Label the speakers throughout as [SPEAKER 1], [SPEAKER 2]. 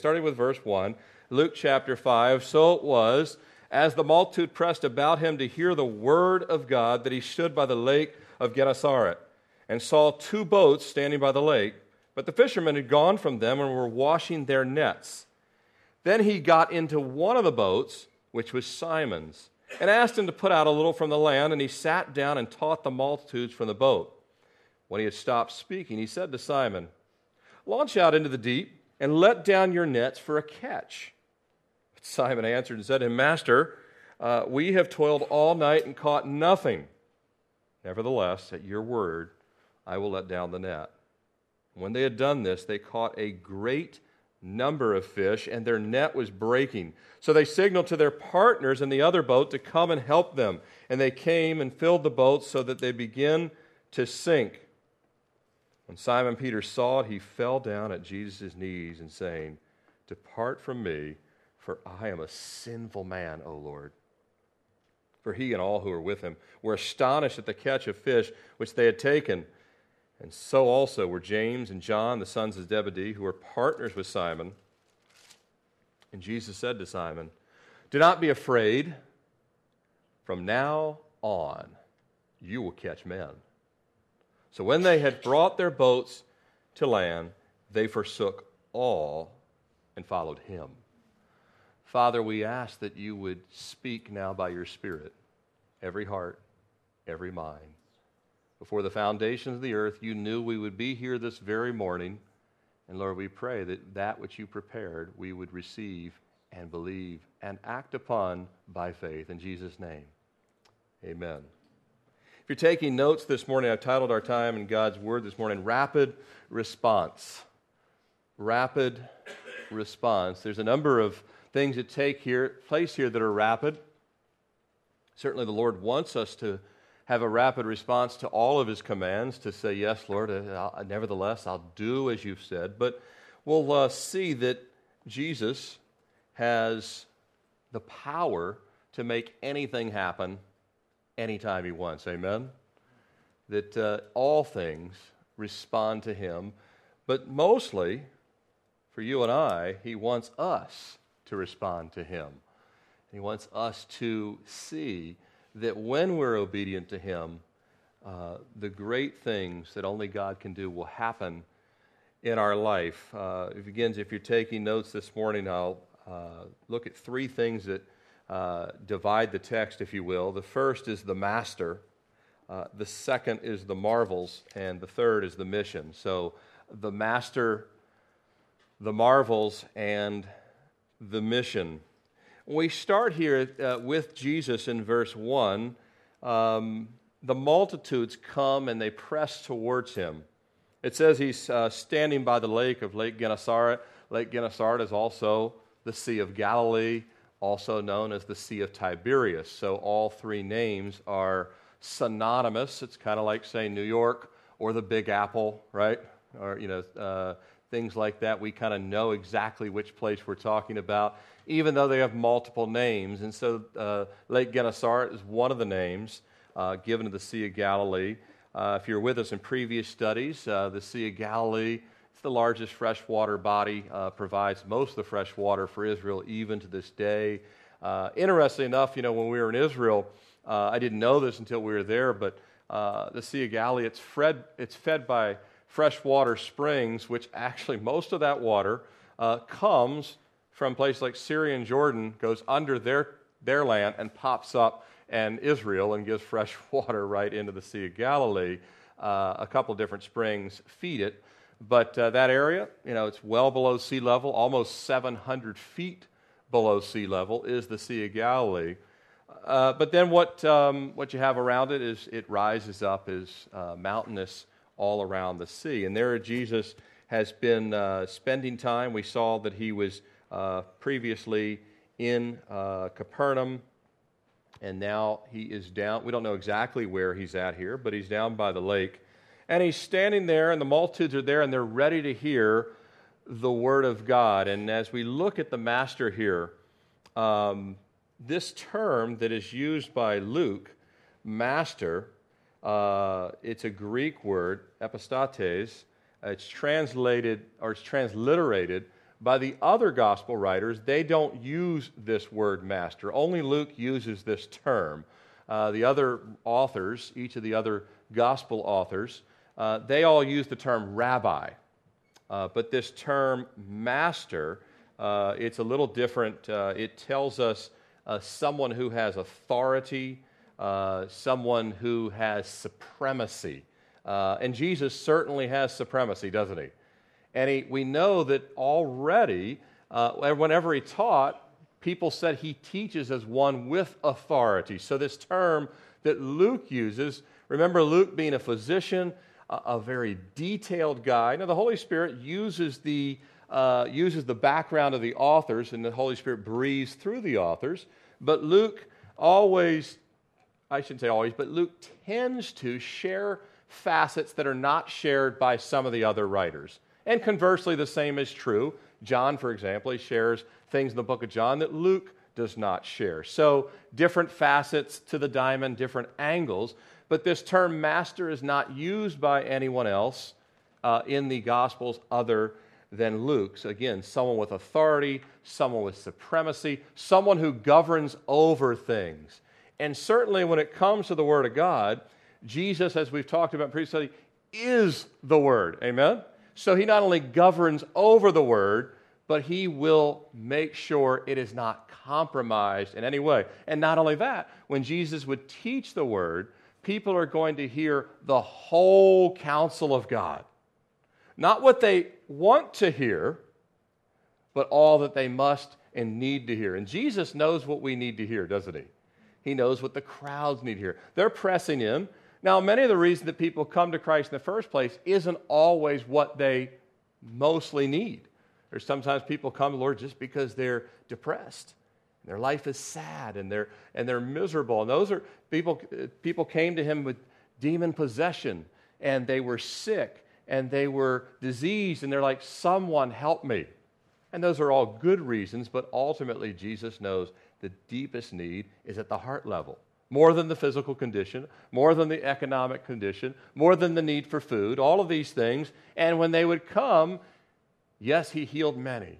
[SPEAKER 1] starting with verse 1, Luke chapter 5. So it was, as the multitude pressed about him to hear the word of God, that he stood by the lake of Gennesaret and saw two boats standing by the lake. But the fishermen had gone from them and were washing their nets. Then he got into one of the boats, which was Simon's, and asked him to put out a little from the land, and he sat down and taught the multitudes from the boat. When he had stopped speaking, he said to Simon, Launch out into the deep and let down your nets for a catch. But Simon answered and said to him, Master, uh, we have toiled all night and caught nothing. Nevertheless, at your word, I will let down the net. When they had done this, they caught a great number of fish, and their net was breaking. So they signaled to their partners in the other boat to come and help them. And they came and filled the boat so that they began to sink. When Simon Peter saw it, he fell down at Jesus' knees and saying, Depart from me, for I am a sinful man, O Lord. For he and all who were with him were astonished at the catch of fish which they had taken. And so also were James and John, the sons of Zebedee, who were partners with Simon. And Jesus said to Simon, Do not be afraid. From now on, you will catch men. So when they had brought their boats to land, they forsook all and followed him. Father, we ask that you would speak now by your Spirit, every heart, every mind. Before the foundations of the earth, you knew we would be here this very morning. And Lord, we pray that that which you prepared, we would receive and believe and act upon by faith. In Jesus' name, amen. If you're taking notes this morning, I've titled our time in God's Word this morning Rapid Response. Rapid Response. There's a number of things that take here, place here that are rapid. Certainly, the Lord wants us to have a rapid response to all of His commands, to say, Yes, Lord, uh, I'll, nevertheless, I'll do as you've said. But we'll uh, see that Jesus has the power to make anything happen anytime he wants. Amen? That uh, all things respond to him, but mostly, for you and I, he wants us to respond to him. He wants us to see that when we're obedient to him, uh, the great things that only God can do will happen in our life. Uh, it begins, if you're taking notes this morning, I'll uh, look at three things that uh, divide the text, if you will. The first is the master, uh, the second is the marvels, and the third is the mission. So the master, the marvels, and the mission. We start here uh, with Jesus in verse 1. Um, the multitudes come and they press towards him. It says he's uh, standing by the lake of Lake Gennesaret. Lake Gennesaret is also the Sea of Galilee also known as the Sea of Tiberias. So all three names are synonymous. It's kind of like saying New York or the Big Apple, right? Or, you know, uh, things like that. We kind of know exactly which place we're talking about, even though they have multiple names. And so uh, Lake Gennesaret is one of the names uh, given to the Sea of Galilee. Uh, if you're with us in previous studies, uh, the Sea of Galilee it's the largest freshwater body, uh, provides most of the fresh water for Israel even to this day. Uh, interestingly enough, you know, when we were in Israel, uh, I didn't know this until we were there, but uh, the Sea of Galilee, it's fed, it's fed by freshwater springs, which actually most of that water uh, comes from places like Syria and Jordan, goes under their, their land and pops up and Israel and gives fresh water right into the Sea of Galilee. Uh, a couple different springs feed it. But uh, that area, you know, it's well below sea level, almost 700 feet below sea level, is the Sea of Galilee. Uh, but then what, um, what you have around it is it rises up as uh, mountainous all around the sea. And there Jesus has been uh, spending time. We saw that he was uh, previously in uh, Capernaum, and now he is down. We don't know exactly where he's at here, but he's down by the lake. And he's standing there, and the multitudes are there, and they're ready to hear the word of God. And as we look at the master here, um, this term that is used by Luke, master, uh, it's a Greek word, epistates. It's translated or it's transliterated By the other gospel writers, they don't use this word master. Only Luke uses this term. Uh, the other authors, each of the other gospel authors, uh, they all use the term rabbi. Uh, but this term master, uh, it's a little different. Uh, it tells us uh, someone who has authority, someone who has supremacy. and Jesus certainly has supremacy, doesn't he? And he, we know that already, whenever he taught, people said he teaches as one with authority. So, this term that Luke uses, remember Luke being a physician, a, very detailed guy. Now, the Holy Spirit uses the, uh, uses the background of the authors, and the Holy Spirit breathes through the authors. But Luke always, I shouldn't say always, but Luke tends to share facets that are not shared by some of the other writers. And conversely, the same is true. John, for example, he shares things in the book of John that Luke does not share. So, different facets to the diamond, different angles. But this term master is not used by anyone else uh, in the Gospels other than Luke's. Again, someone with authority, someone with supremacy, someone who governs over things. And certainly when it comes to the Word of God, Jesus, as we've talked about previously, is the Word. Amen? So he not only governs over the Word, but he will make sure it is not compromised in any way. And not only that, when Jesus would teach the Word, people are going to hear the whole counsel of God. Not what they want to hear, but all that they must and need to hear. And Jesus knows what we need to hear, doesn't he? He knows what the crowds need to hear. They're pressing him. Now, many of the reasons that people come to Christ in the first place isn't always what they mostly need. There's sometimes people come to Lord just because they're depressed. Their life is sad and they're, and they're miserable. And those are people, people came to him with demon possession and they were sick and they were diseased and they're like, someone help me. And those are all good reasons, but ultimately Jesus knows the deepest need is at the heart level. More than the physical condition, more than the economic condition, more than the need for food, all of these things. And when they would come, yes, he healed many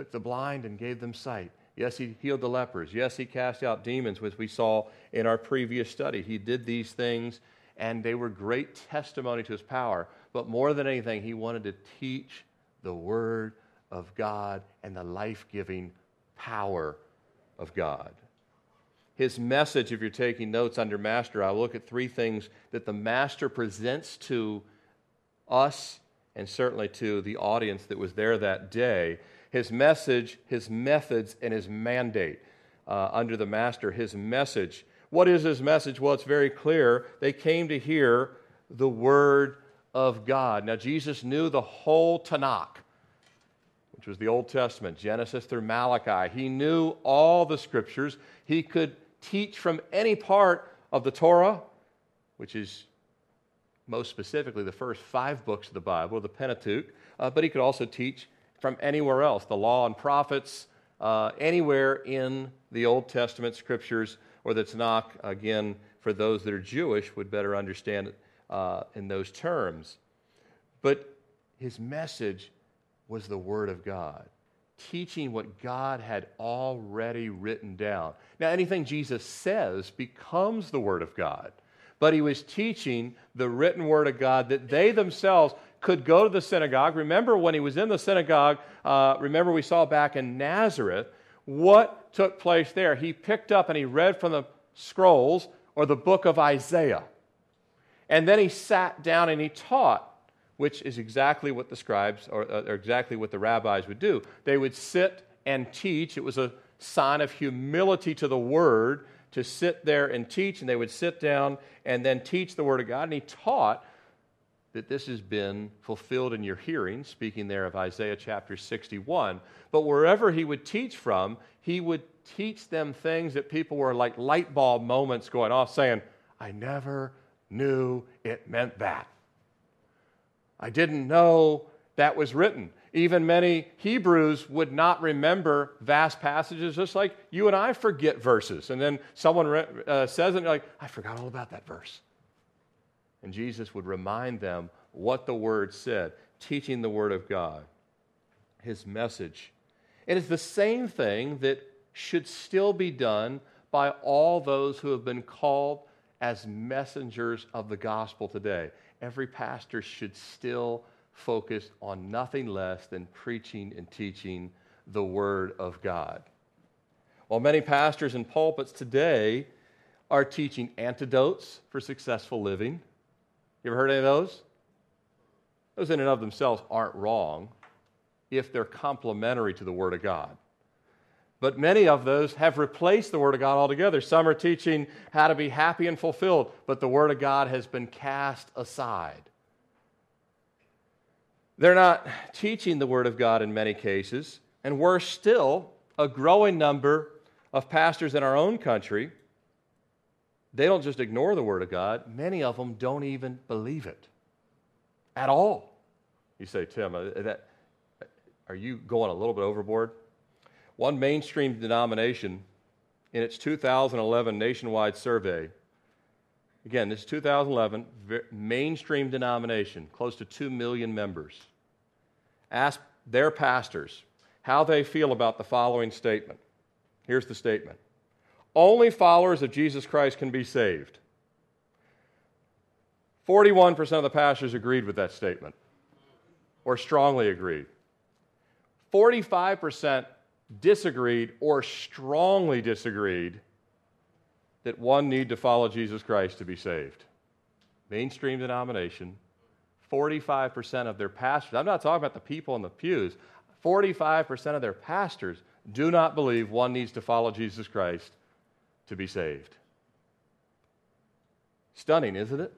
[SPEAKER 1] took the blind and gave them sight. Yes, he healed the lepers. Yes, he cast out demons, which we saw in our previous study. He did these things, and they were great testimony to his power. But more than anything, he wanted to teach the Word of God and the life giving power of God. His message, if you're taking notes under Master, I'll look at three things that the Master presents to us and certainly to the audience that was there that day his message, his methods, and his mandate uh, under the master, his message. What is his message? Well, it's very clear. They came to hear the word of God. Now, Jesus knew the whole Tanakh, which was the Old Testament, Genesis through Malachi. He knew all the scriptures. He could teach from any part of the Torah, which is most specifically the first five books of the Bible, the Pentateuch, uh, but he could also teach from anywhere else. The law and prophets, uh, anywhere in the Old Testament scriptures or the Tanakh, again, for those that are Jewish, would better understand it uh, in those terms. But his message was the Word of God, teaching what God had already written down. Now, anything Jesus says becomes the Word of God, but he was teaching the written Word of God that they themselves could go to the synagogue. Remember when he was in the synagogue, uh, remember we saw back in Nazareth what took place there. He picked up and he read from the scrolls or the book of Isaiah. And then he sat down and he taught, which is exactly what the scribes or, uh, or exactly what the rabbis would do. They would sit and teach. It was a sign of humility to the word to sit there and teach, and they would sit down and then teach the word of God. And he taught that this has been fulfilled in your hearing, speaking there of Isaiah chapter 61. But wherever he would teach from, he would teach them things that people were like light bulb moments going off, saying, I never knew it meant that. I didn't know that was written. Even many Hebrews would not remember vast passages, just like you and I forget verses. And then someone uh, says it, and you're like, I forgot all about that verse. And Jesus would remind them what the Word said, teaching the Word of God. his message. It is the same thing that should still be done by all those who have been called as messengers of the gospel today. Every pastor should still focus on nothing less than preaching and teaching the Word of God. While many pastors and pulpits today are teaching antidotes for successful living, you ever heard any of those? Those in and of themselves aren't wrong if they're complementary to the Word of God. But many of those have replaced the Word of God altogether. Some are teaching how to be happy and fulfilled, but the Word of God has been cast aside. They're not teaching the Word of God in many cases, and worse still, a growing number of pastors in our own country, they don't just ignore the Word of God, many of them don't even believe it at all. You say, Tim, uh, that, are you going a little bit overboard? One mainstream denomination, in its 2011 nationwide survey, again, this is 2011, mainstream denomination, close to 2 million members, asked their pastors how they feel about the following statement. Here's the statement Only followers of Jesus Christ can be saved. 41% of the pastors agreed with that statement, or strongly agreed. 45% disagreed or strongly disagreed that one need to follow Jesus Christ to be saved. Mainstream denomination, 45% of their pastors, I'm not talking about the people in the pews, 45% of their pastors do not believe one needs to follow Jesus Christ to be saved. Stunning, isn't it?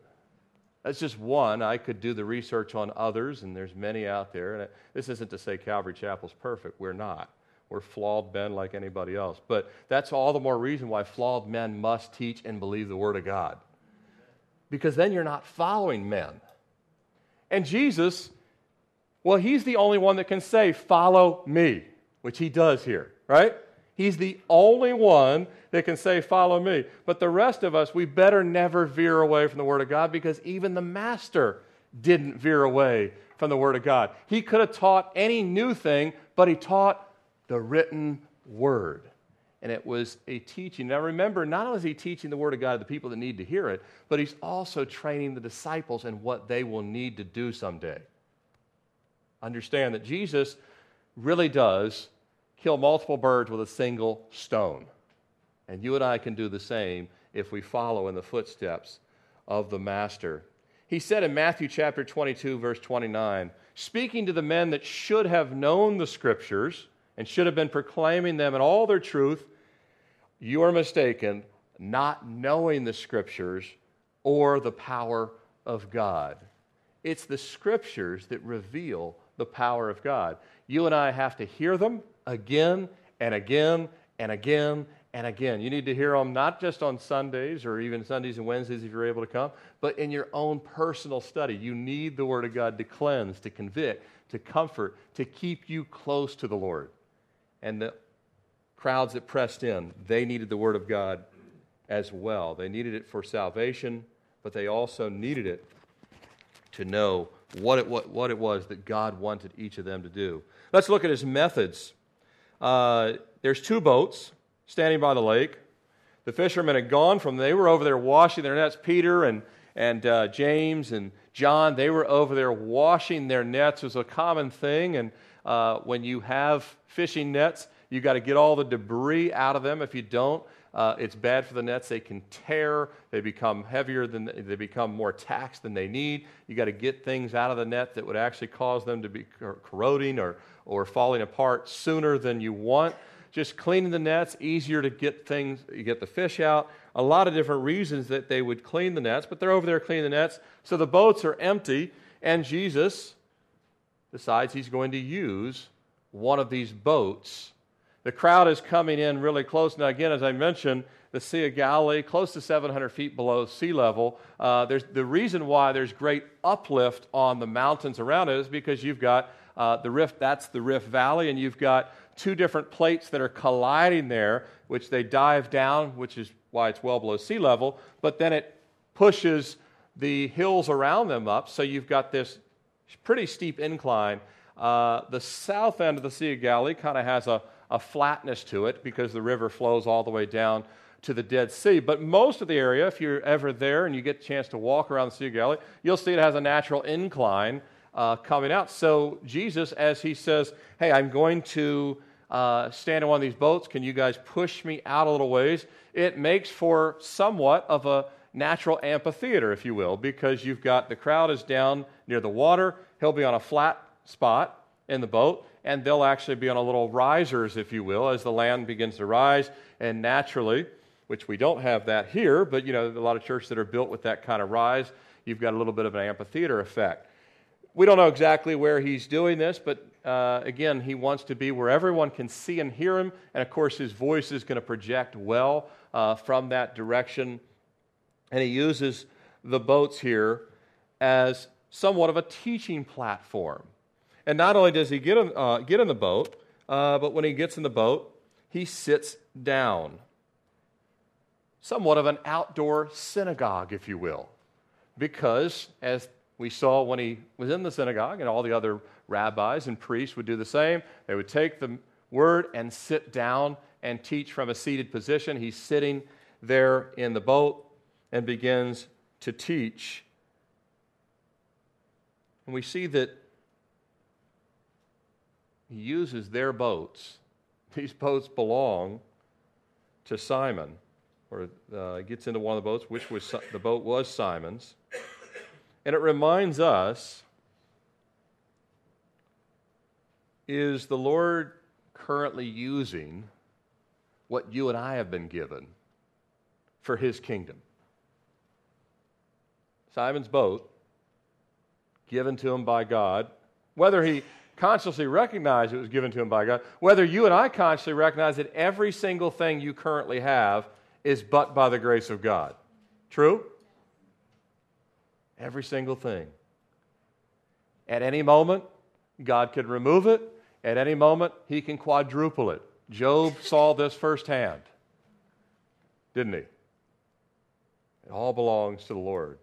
[SPEAKER 1] That's just one. I could do the research on others, and there's many out there. And this isn't to say Calvary Chapel's perfect. We're not. We're flawed men like anybody else. But that's all the more reason why flawed men must teach and believe the Word of God. Because then you're not following men. And Jesus, well, he's the only one that can say, Follow me, which he does here, right? He's the only one that can say, Follow me. But the rest of us, we better never veer away from the Word of God because even the Master didn't veer away from the Word of God. He could have taught any new thing, but he taught the written word. And it was a teaching. Now remember, not only is he teaching the word of God to the people that need to hear it, but he's also training the disciples in what they will need to do someday. Understand that Jesus really does kill multiple birds with a single stone. And you and I can do the same if we follow in the footsteps of the Master. He said in Matthew chapter 22, verse 29, speaking to the men that should have known the scriptures, and should have been proclaiming them in all their truth, you are mistaken, not knowing the scriptures or the power of God. It's the scriptures that reveal the power of God. You and I have to hear them again and again and again and again. You need to hear them not just on Sundays or even Sundays and Wednesdays if you're able to come, but in your own personal study. You need the Word of God to cleanse, to convict, to comfort, to keep you close to the Lord and the crowds that pressed in, they needed the Word of God as well. They needed it for salvation, but they also needed it to know what it, what, what it was that God wanted each of them to do. Let's look at his methods. Uh, there's two boats standing by the lake. The fishermen had gone from, they were over there washing their nets. Peter and, and uh, James and John, they were over there washing their nets. It was a common thing. And uh, when you have fishing nets, you got to get all the debris out of them. If you don't, uh, it's bad for the nets. They can tear. They become heavier than they become more taxed than they need. You got to get things out of the net that would actually cause them to be corroding or, or falling apart sooner than you want. Just cleaning the nets, easier to get things, you get the fish out. A lot of different reasons that they would clean the nets, but they're over there cleaning the nets. So the boats are empty, and Jesus, decides he's going to use one of these boats. The crowd is coming in really close. Now, again, as I mentioned, the Sea of Galilee, close to 700 feet below sea level. Uh, there's, the reason why there's great uplift on the mountains around it is because you've got uh, the Rift, that's the Rift Valley, and you've got two different plates that are colliding there, which they dive down, which is why it's well below sea level, but then it pushes the hills around them up. So you've got this pretty steep incline. Uh, the south end of the Sea of Galilee kind of has a, a flatness to it because the river flows all the way down to the Dead Sea. But most of the area, if you're ever there and you get a chance to walk around the Sea of Galilee, you'll see it has a natural incline uh, coming out. So Jesus, as he says, Hey, I'm going to uh, stand in one of these boats. Can you guys push me out a little ways? It makes for somewhat of a natural amphitheater, if you will, because you've got the crowd is down near the water. He'll be on a flat spot in the boat, and they'll actually be on a little risers, if you will, as the land begins to rise. And naturally, which we don't have that here, but you know, a lot of churches that are built with that kind of rise, you've got a little bit of an amphitheater effect. We don't know exactly where he's doing this, but uh, again, he wants to be where everyone can see and hear him. And of course, his voice is going to project well uh, from that direction. And he uses the boats here as somewhat of a teaching platform. And not only does he get in, uh, get in the boat, uh, but when he gets in the boat, he sits down somewhat of an outdoor synagogue, if you will, because as we saw when he was in the synagogue, and all the other rabbis and priests would do the same, they would take the word and sit down and teach from a seated position. He's sitting there in the boat and begins to teach. And we see that he uses their boats. These boats belong to Simon or uh, gets into one of the boats, which was the boat was Simon's. And it reminds us is the Lord currently using what you and I have been given for his kingdom? Simon's boat, given to him by God, whether he consciously recognize it was given to him by God, whether you and I consciously recognize that every single thing you currently have is but by the grace of God. True? Every single thing. At any moment, God could remove it. At any moment, He can quadruple it. Job saw this firsthand, didn't he? It all belongs to the Lord.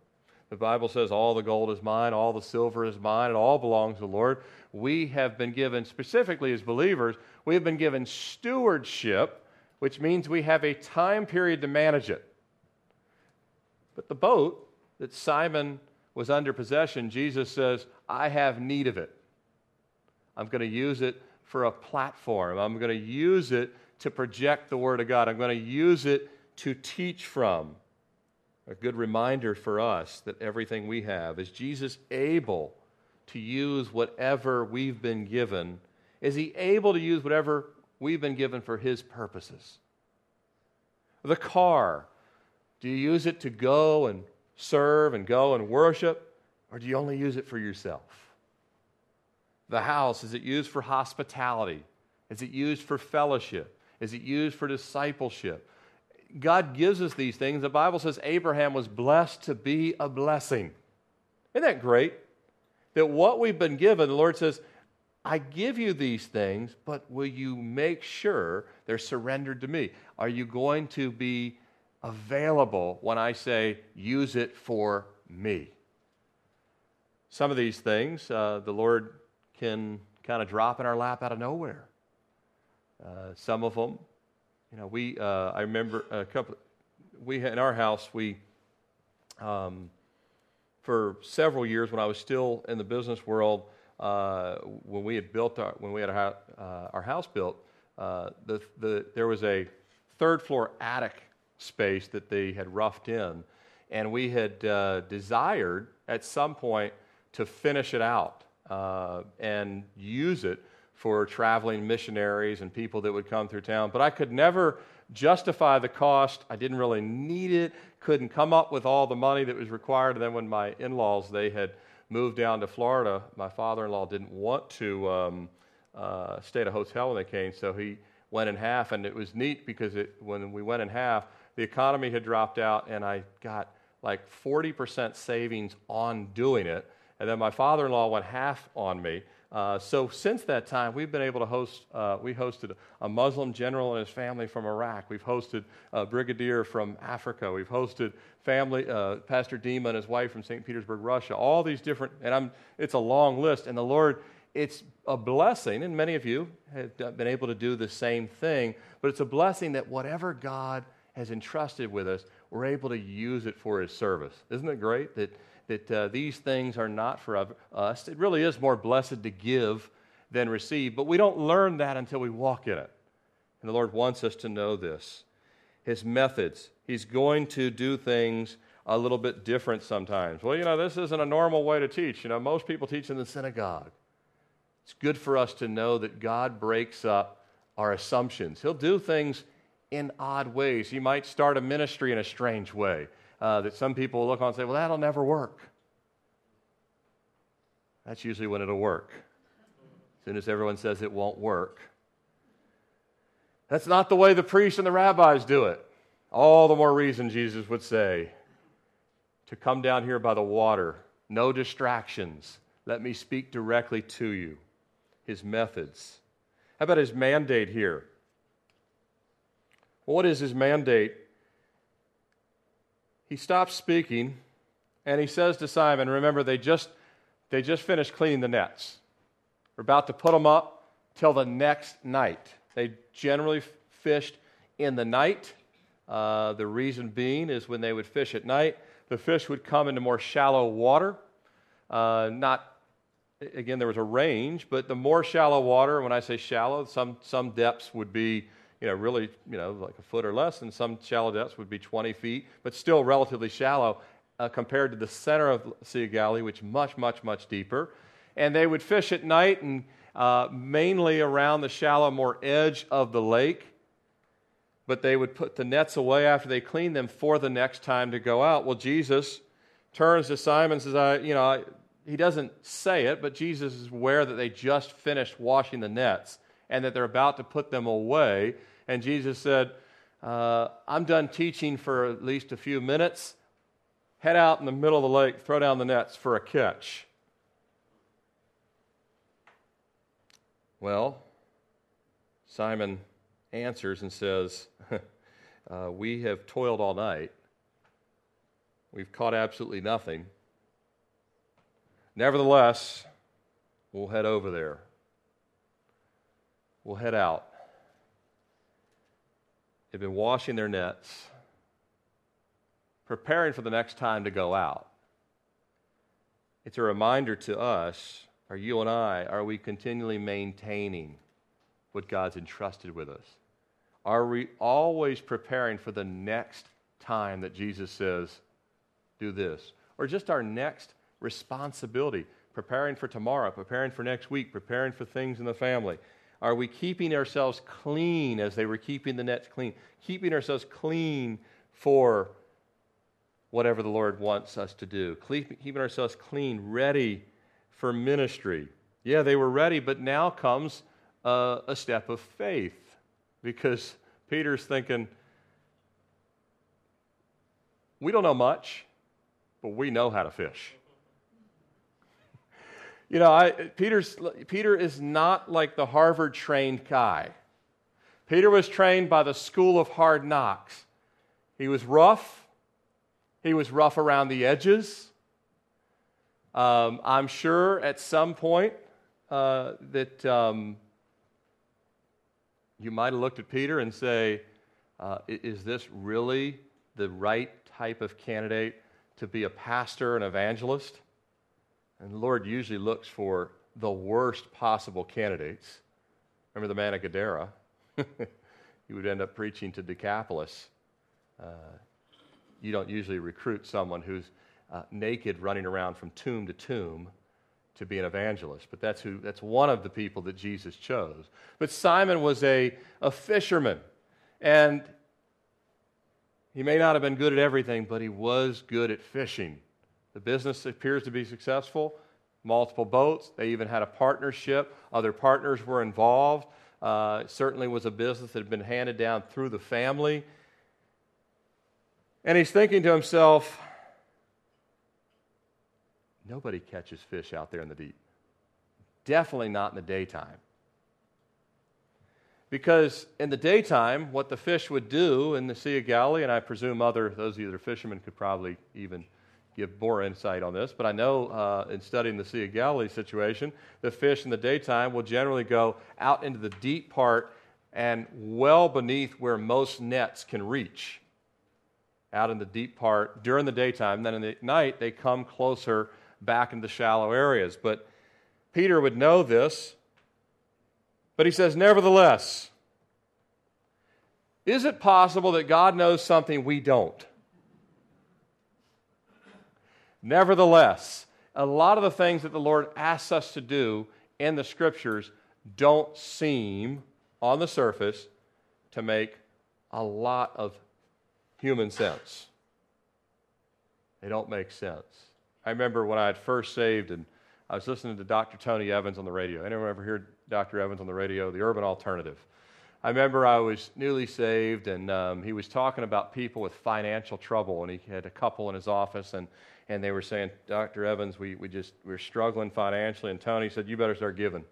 [SPEAKER 1] The Bible says, All the gold is mine, all the silver is mine, it all belongs to the Lord. We have been given, specifically as believers, we have been given stewardship which means we have a time period to manage it. But the boat that Simon was under possession, Jesus says, I have need of it. I'm going to use it for a platform. I'm going to use it to project the Word of God. I'm going to use it to teach from. A good reminder for us that everything we have is Jesus able to use whatever we've been given? Is he able to use whatever we've been given for His purposes. The car, do you use it to go and serve and go and worship, or do you only use it for yourself? The house, is it used for hospitality? Is it used for fellowship? Is it used for discipleship? God gives us these things. The Bible says Abraham was blessed to be a blessing. Isn't that great? That what we've been given, the Lord says, I give you these things, but will you make sure they're surrendered to me? Are you going to be available when I say, use it for me? Some of these things uh, the Lord can kind of drop in our lap out of nowhere. Uh, some of them, you know, we, uh, I remember a couple, we had, in our house, we, um, for several years when I was still in the business world, uh, when we had built our, when we had our, uh, our house built, uh, the, the, there was a third floor attic space that they had roughed in, and we had uh, desired at some point to finish it out uh, and use it for traveling missionaries and people that would come through town. But I could never justify the cost. I didn't really need it. Couldn't come up with all the money that was required. And then when my in-laws they had moved down to Florida, my father in law didn't want to um, uh, stay at a hotel when they came, so he went in half. And it was neat because it, when we went in half, the economy had dropped out, and I got like 40% savings on doing it. And then my father in law went half on me. Uh, so since that time, we've been able to host. Uh, we hosted a Muslim general and his family from Iraq. We've hosted a brigadier from Africa. We've hosted family uh, Pastor Dima and his wife from St. Petersburg, Russia. All these different, and I'm. It's a long list. And the Lord it's a blessing, and many of you have been able to do the same thing, but it's a blessing that whatever God has entrusted with us, we're able to use it for His service. Isn't it great that, that uh, these things are not for us? It really is more blessed to give than receive, but we don't learn that until we walk in it. And the Lord wants us to know this. His methods, He's going to do things a little bit different sometimes. Well, you know, this isn't a normal way to teach. You know, most people teach in the synagogue. It's good for us to know that God breaks up our assumptions. He'll do things in odd ways. He might start a ministry in a strange way uh, that some people look on and say, well, that'll never work. That's usually when it'll work. As soon as everyone says it won't work. That's not the way the priests and the rabbis do it. All the more reason, Jesus would say, to come down here by the water. No distractions. Let me speak directly to you his methods. How about his mandate here? What is his mandate? He stops speaking and he says to Simon, remember, they just, they just finished cleaning the nets. We're about to put them up till the next night. They generally fished in the night. Uh, the reason being is when they would fish at night, the fish would come into more shallow water, uh, not again, there was a range, but the more shallow water, when I say shallow, some, some depths would be, you know, really, you know, like a foot or less, and some shallow depths would be 20 feet, but still relatively shallow uh, compared to the center of Sea of Galilee, which much, much, much deeper. And they would fish at night and uh, mainly around the shallow, more edge of the lake. But they would put the nets away after they cleaned them for the next time to go out. Well, Jesus turns to Simon and says, I, you know, I, he doesn't say it, but Jesus is aware that they just finished washing the nets and that they're about to put them away. And Jesus said, uh, I'm done teaching for at least a few minutes. Head out in the middle of the lake, throw down the nets for a catch. Well, Simon answers and says, uh, We have toiled all night. We've caught absolutely nothing. Nevertheless, we'll head over there. We'll head out. They've been washing their nets, preparing for the next time to go out. It's a reminder to us, are you and I, are we continually maintaining what God's entrusted with us? Are we always preparing for the next time that Jesus says, do this? Or just our next responsibility, preparing for tomorrow, preparing for next week, preparing for things in the family? Are we keeping ourselves clean as they were keeping the nets clean? Keeping ourselves clean for whatever the Lord wants us to do. Keeping ourselves clean, ready for ministry. Yeah, they were ready, but now comes uh, a step of faith because Peter's thinking, we don't know much, but we know how to fish. You know, I, Peter's, Peter is not like the Harvard trained guy. Peter was trained by the school of hard knocks. He was rough, he was rough around the edges. Um, I'm sure at some point uh, that um, you might have looked at Peter and say, uh, Is this really the right type of candidate to be a pastor and evangelist? And the Lord usually looks for the worst possible candidates. Remember the man of Gadara? he would end up preaching to Decapolis. Uh, you don't usually recruit someone who's uh, naked running around from tomb to tomb to be an evangelist, but that's, who, that's one of the people that Jesus chose. But Simon was a, a fisherman, and he may not have been good at everything, but he was good at fishing. The business appears to be successful. Multiple boats. They even had a partnership. Other partners were involved. Uh, certainly was a business that had been handed down through the family. And he's thinking to himself, nobody catches fish out there in the deep. Definitely not in the daytime. Because in the daytime, what the fish would do in the Sea of Galilee, and I presume other those of you that are fishermen could probably even give more insight on this, but I know uh, in studying the Sea of Galilee situation, the fish in the daytime will generally go out into the deep part and well beneath where most nets can reach. Out in the deep part during the daytime. Then in the night, they come closer back into shallow areas. But Peter would know this. But he says, Nevertheless, is it possible that God knows something we don't? Nevertheless, a lot of the things that the Lord asks us to do in the scriptures don't seem, on the surface, to make a lot of human sense. They don't make sense. I remember when I had first saved and I was listening to Dr. Tony Evans on the radio. Anyone ever hear Dr. Evans on the radio? The Urban Alternative. I remember I was newly saved and um, he was talking about people with financial trouble and he had a couple in his office and and they were saying, Dr. Evans, we, we just, we're struggling financially. And Tony said, You better start giving.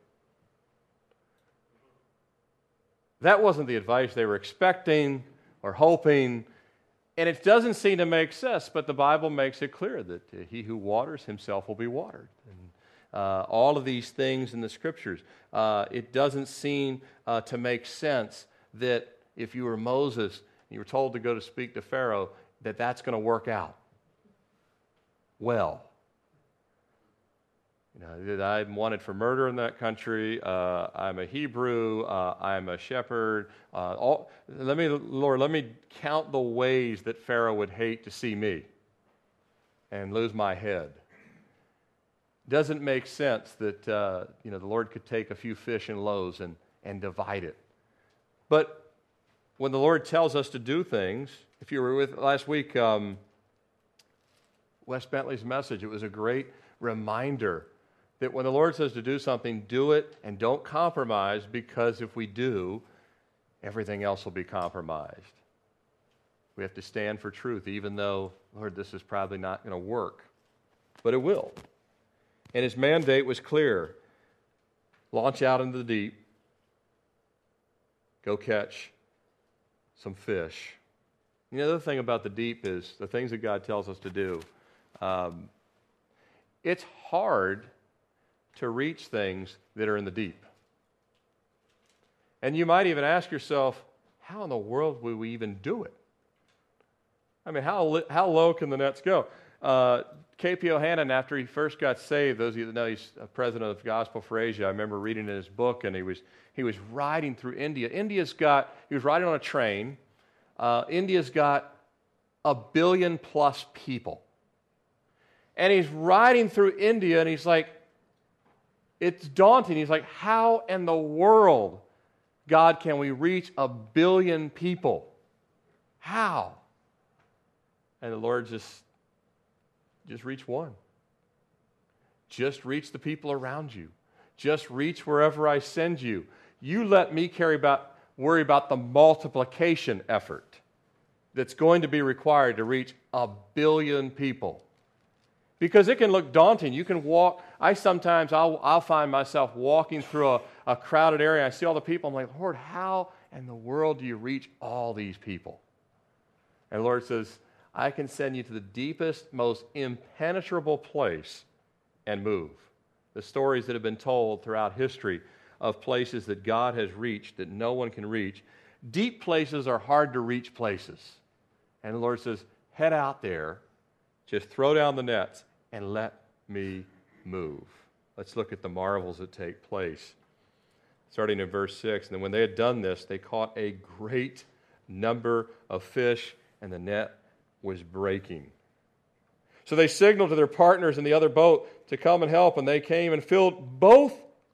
[SPEAKER 1] That wasn't the advice they were expecting or hoping. And it doesn't seem to make sense, but the Bible makes it clear that uh, he who waters himself will be watered. And uh, all of these things in the scriptures, uh, it doesn't seem uh, to make sense that if you were Moses, and you were told to go to speak to Pharaoh, that that's going to work out well. You know, I'm wanted for murder in that country. Uh, I'm a Hebrew. Uh, I'm a shepherd. Uh, all, let me, Lord, let me count the ways that Pharaoh would hate to see me and lose my head. Doesn't make sense that uh, you know the Lord could take a few fish and loaves and, and divide it. But when the Lord tells us to do things, if you were with last week, um, Wes Bentley's message. It was a great reminder that when the Lord says to do something, do it and don't compromise because if we do, everything else will be compromised. We have to stand for truth, even though, Lord, this is probably not going to work. But it will. And his mandate was clear launch out into the deep, go catch some fish. You know, the other thing about the deep is the things that God tells us to do um, it's hard to reach things that are in the deep. And you might even ask yourself, how in the world would we even do it? I mean, how, how low can the nets go? Uh, K.P. Yohannan, after he first got saved, those of you that know he's president of Gospel for Asia, I remember reading in his book, and he was, he was riding through India. India's got, he was riding on a train. Uh, India's got a billion plus people. And he's riding through India and he's like, it's daunting. He's like, how in the world, God, can we reach a billion people? How? And the Lord just, just reach one. Just reach the people around you. Just reach wherever I send you. You let me carry about, worry about the multiplication effort that's going to be required to reach a billion people because it can look daunting. You can walk, I sometimes, I'll, I'll find myself walking through a, a crowded area. I see all the people. I'm like, Lord, how in the world do you reach all these people? And the Lord says, I can send you to the deepest, most impenetrable place and move. The stories that have been told throughout history of places that God has reached that no one can reach. Deep places are hard to reach places. And the Lord says, head out there, just throw down the nets, and let me move. Let's look at the marvels that take place. Starting in verse 6. And then when they had done this, they caught a great number of fish, and the net was breaking. So they signaled to their partners in the other boat to come and help, and they came and filled both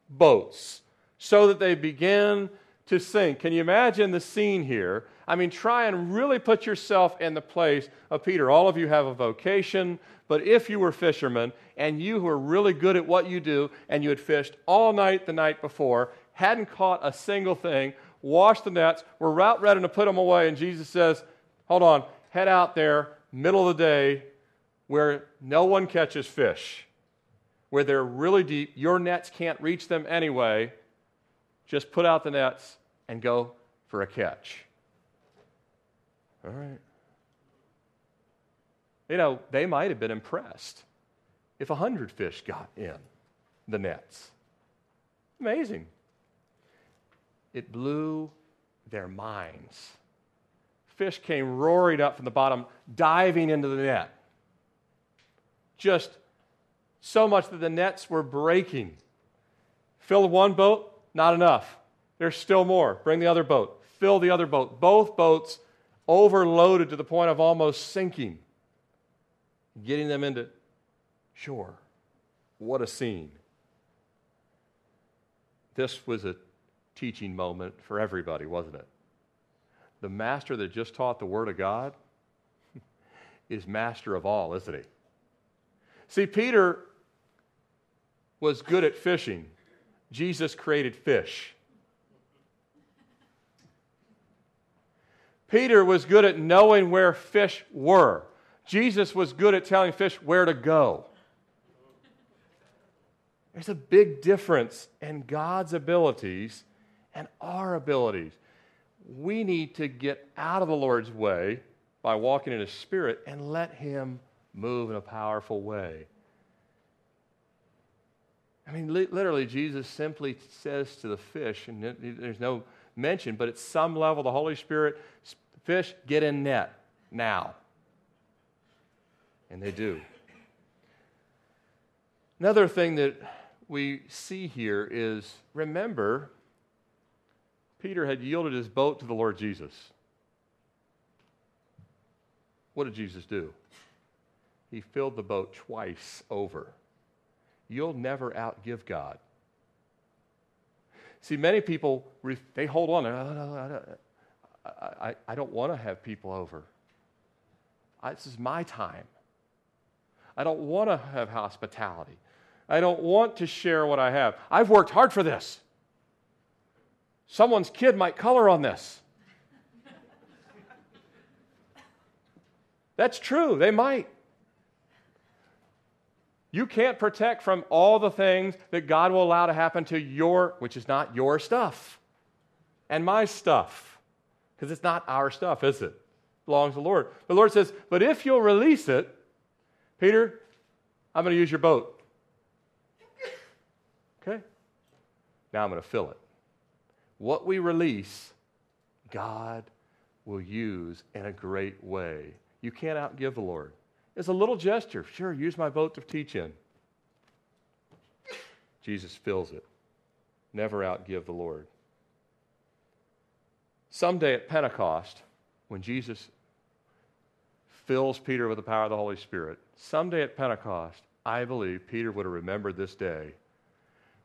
[SPEAKER 1] boats so that they began to sink. Can you imagine the scene here? I mean, try and really put yourself in the place of Peter. All of you have a vocation, but if you were fishermen and you were really good at what you do and you had fished all night the night before, hadn't caught a single thing, washed the nets, were about ready to put them away, and Jesus says, Hold on, head out there, middle of the day, where no one catches fish, where they're really deep, your nets can't reach them anyway. Just put out the nets and go for a catch. All right. You know, they might have been impressed if a hundred fish got in the nets. Amazing. It blew their minds. Fish came roaring up from the bottom, diving into the net. Just so much that the nets were breaking. Fill one boat, not enough. There's still more. Bring the other boat. Fill the other boat. Both boats overloaded to the point of almost sinking, getting them into shore. What a scene. This was a teaching moment for everybody, wasn't it? The master that just taught the Word of God is master of all, isn't he? See, Peter was good at fishing. Jesus created fish. Peter was good at knowing where fish were. Jesus was good at telling fish where to go. There's a big difference in God's abilities and our abilities. We need to get out of the Lord's way by walking in His Spirit and let Him move in a powerful way. I mean, li- literally, Jesus simply says to the fish, and there's no mention, but at some level, the Holy Spirit, fish, get in net now. And they do. Another thing that we see here is remember, Peter had yielded his boat to the Lord Jesus. What did Jesus do? He filled the boat twice over. You'll never outgive God. See, many people, they hold on. I, I, I don't want to have people over. I, this is my time. I don't want to have hospitality. I don't want to share what I have. I've worked hard for this. Someone's kid might color on this. That's true, they might. You can't protect from all the things that God will allow to happen to your, which is not your stuff, and my stuff. Because it's not our stuff, is it? It belongs to the Lord. The Lord says, But if you'll release it, Peter, I'm going to use your boat. Okay? Now I'm going to fill it. What we release, God will use in a great way. You can't outgive the Lord. It's a little gesture. Sure, use my boat to teach in. Jesus fills it. Never outgive the Lord. Someday at Pentecost, when Jesus fills Peter with the power of the Holy Spirit, someday at Pentecost, I believe Peter would have remembered this day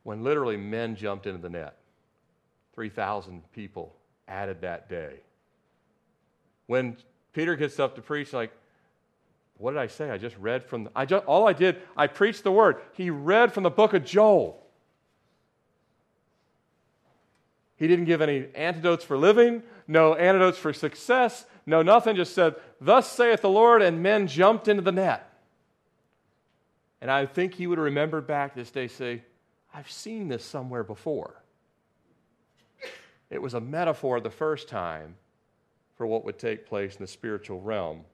[SPEAKER 1] when literally men jumped into the net. 3,000 people added that day. When Peter gets up to preach, like, what did I say? I just read from, the, I just, all I did, I preached the word. He read from the book of Joel. He didn't give any antidotes for living, no antidotes for success, no nothing, just said, Thus saith the Lord, and men jumped into the net. And I think he would remember back this day, say, I've seen this somewhere before. It was a metaphor the first time for what would take place in the spiritual realm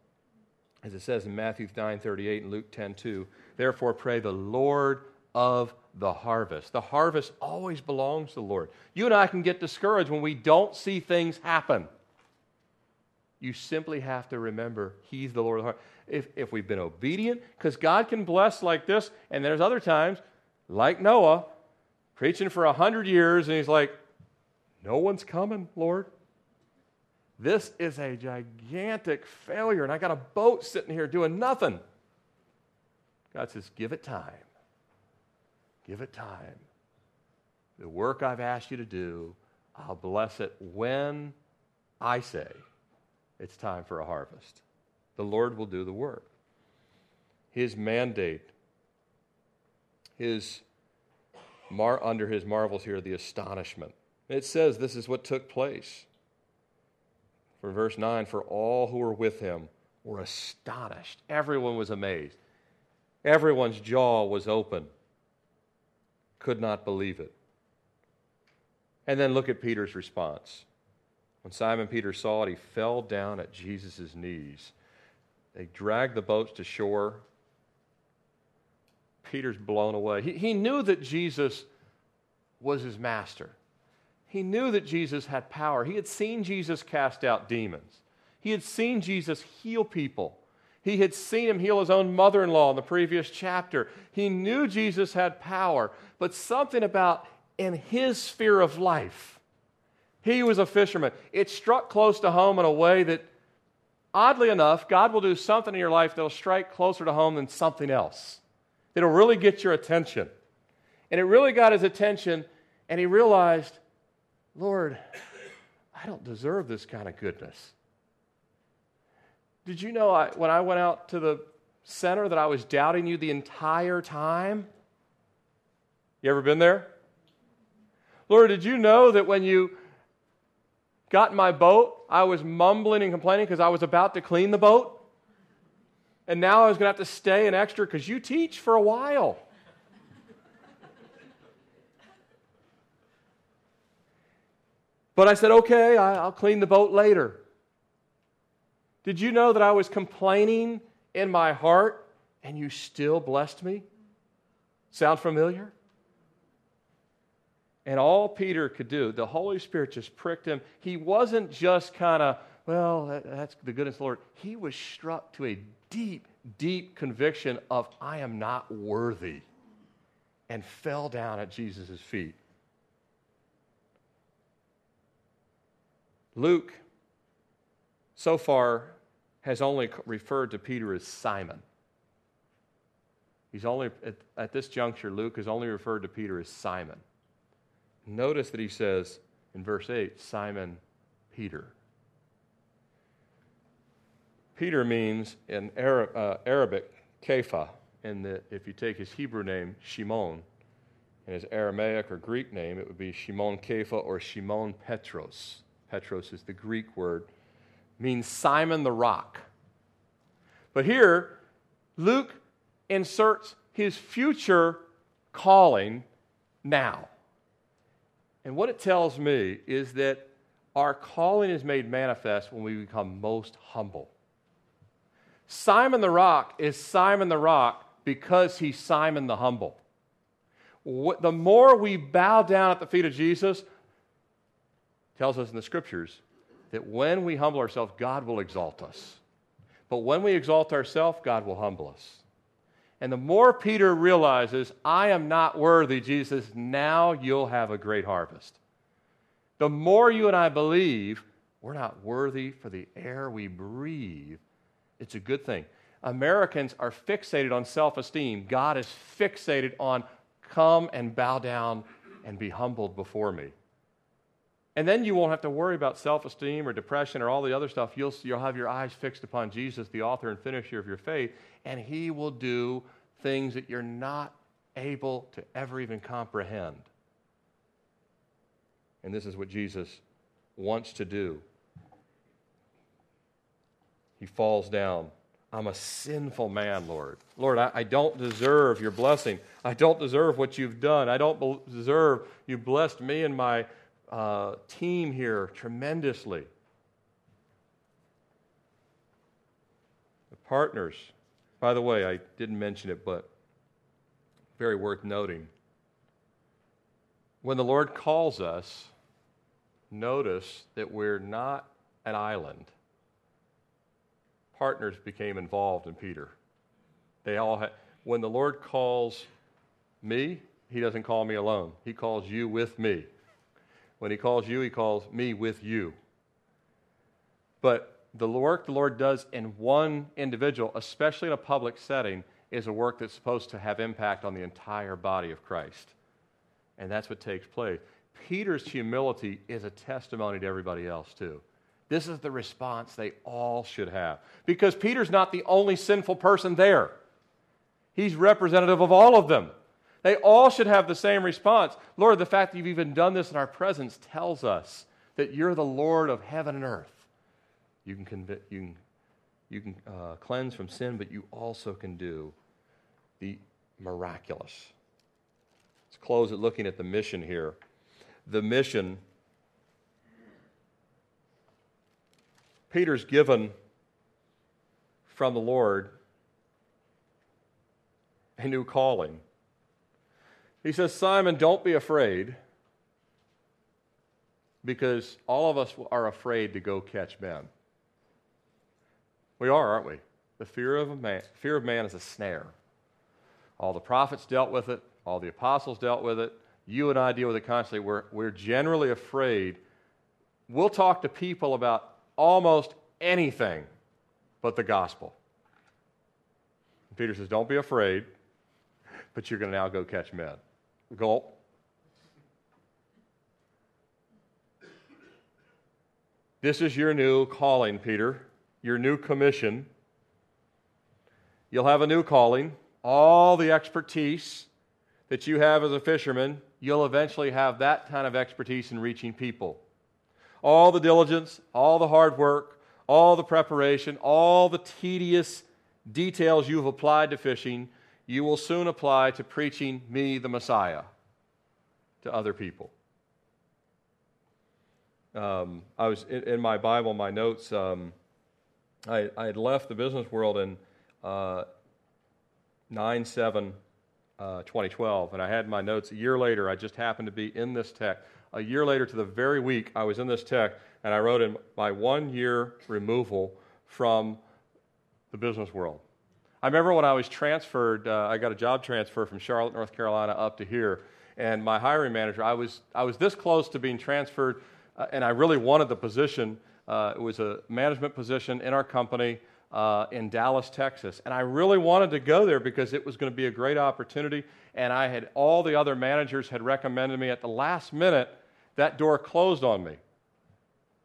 [SPEAKER 1] as it says in Matthew 9:38 and Luke 10:2, therefore pray the Lord of the harvest. The harvest always belongs to the Lord. You and I can get discouraged when we don't see things happen. You simply have to remember He's the Lord of the harvest. If, if we've been obedient, because God can bless like this, and there's other times, like Noah, preaching for a hundred years, and he's like, No one's coming, Lord. This is a gigantic failure, and I got a boat sitting here doing nothing. God says, Give it time. Give it time. The work I've asked you to do, I'll bless it when I say it's time for a harvest. The Lord will do the work. His mandate, his mar- under his marvels here, the astonishment. It says this is what took place. For verse 9, for all who were with him were astonished. Everyone was amazed. Everyone's jaw was open. Could not believe it. And then look at Peter's response. When Simon Peter saw it, he fell down at Jesus' knees. They dragged the boats to shore. Peter's blown away. He, he knew that Jesus was his master. He knew that Jesus had power. He had seen Jesus cast out demons. He had seen Jesus heal people. He had seen him heal his own mother in law in the previous chapter. He knew Jesus had power, but something about in his sphere of life, he was a fisherman. It struck close to home in a way that, oddly enough, God will do something in your life that'll strike closer to home than something else. It'll really get your attention. And it really got his attention, and he realized Lord, I don't deserve this kind of goodness. Did you know I, when I went out to the center that I was doubting you the entire time? You ever been there? Lord, did you know that when you got in my boat, I was mumbling and complaining because I was about to clean the boat? And now I was going to have to stay an extra because you teach for a while. But I said, okay, I'll clean the boat later. Did you know that I was complaining in my heart and you still blessed me? Sound familiar? And all Peter could do, the Holy Spirit just pricked him. He wasn't just kind of, well, that's the goodness of the Lord. He was struck to a deep, deep conviction of, I am not worthy, and fell down at Jesus' feet. Luke, so far, has only referred to Peter as Simon. He's only, at, at, this juncture, Luke has only referred to Peter as Simon. Notice that he says in verse 8, Simon Peter. Peter means in Arab, uh, Arabic, Kepha, and if you take his Hebrew name, Shimon, and his Aramaic or Greek name, it would be Shimon Kepha or Shimon Petros. Petros is the Greek word, means Simon the rock. But here, Luke inserts his future calling now. And what it tells me is that our calling is made manifest when we become most humble. Simon the rock is Simon the rock because he's Simon the humble. The more we bow down at the feet of Jesus, tells us in the scriptures that when we humble ourselves, God will exalt us. But when we exalt ourselves, God will humble us. And the more Peter realizes, I am not worthy, Jesus, now you'll have a great harvest. The more you and I believe we're not worthy for the air we breathe, it's a good thing. Americans are fixated on self esteem. God is fixated on come and bow down and be humbled before me. And then you won't have to worry about self esteem or depression or all the other stuff. You'll, you'll have your eyes fixed upon Jesus, the author and finisher of your faith, and He will do things that you're not able to ever even comprehend. And this is what Jesus wants to do. He falls down. I'm a sinful man, Lord. Lord, I, I, don't deserve your blessing. I don't deserve what you've done. I don't deserve you blessed me and my uh, team here tremendously. The partners, by the way, I didn't mention it, but very worth noting. When the Lord calls us, notice that we're not an island. Partners became involved in Peter. They all had, when the Lord calls me, he doesn't call me alone. He calls you with me. When he calls you, he calls me with you. But the work the Lord does in one individual, especially in a public setting, is a work that's supposed to have impact on the entire body of Christ. And that's what takes place. Peter's humility is a testimony to everybody else, too. This is the response they all should have. Because Peter's not the only sinful person there, he's representative of all of them. They all should have the same response. Lord, the fact that you've even done this in our presence tells us that you're the Lord of heaven and earth. You can, convi- you can, you can uh, cleanse from sin, but you also can do the miraculous. Let's close it looking at the mission here. The mission, Peter's given from the Lord a new calling. He says, Simon, don't be afraid, because all of us are afraid to go catch men. We are, aren't we? The fear of, man, fear of man is a snare. All the prophets dealt with it, all the apostles dealt with it. You and I deal with it constantly. We're, we're generally afraid. We'll talk to people about almost anything but the gospel. Peter says, Don't be afraid, but you're going to now go catch men. Gulp. This is your new calling, Peter, your new commission. You'll have a new calling. All the expertise that you have as a fisherman, you'll eventually have that kind of expertise in reaching people. All the diligence, all the hard work, all the preparation, all the tedious details you've applied to fishing, you will soon apply to preaching me, the Messiah, to other people. Um, I was in, in, my Bible, my notes. Um, I, I, had left the business world in uh, 9 7 uh, 2012, and I had my notes a year later. I just happened to be in this tech. A year later, to the very week, I was in this tech, and I wrote in my one year removal from the business world. I remember when I was transferred, uh, I got a job transfer from Charlotte, North Carolina, up to here, and my hiring manager, I was, I was this close to being transferred, uh, and I really wanted the position. Uh, it was a management position in our company uh, in Dallas, Texas. And I really wanted to go there because it was going to be a great opportunity. And I had all the other managers had recommended me at the last minute. That door closed on me.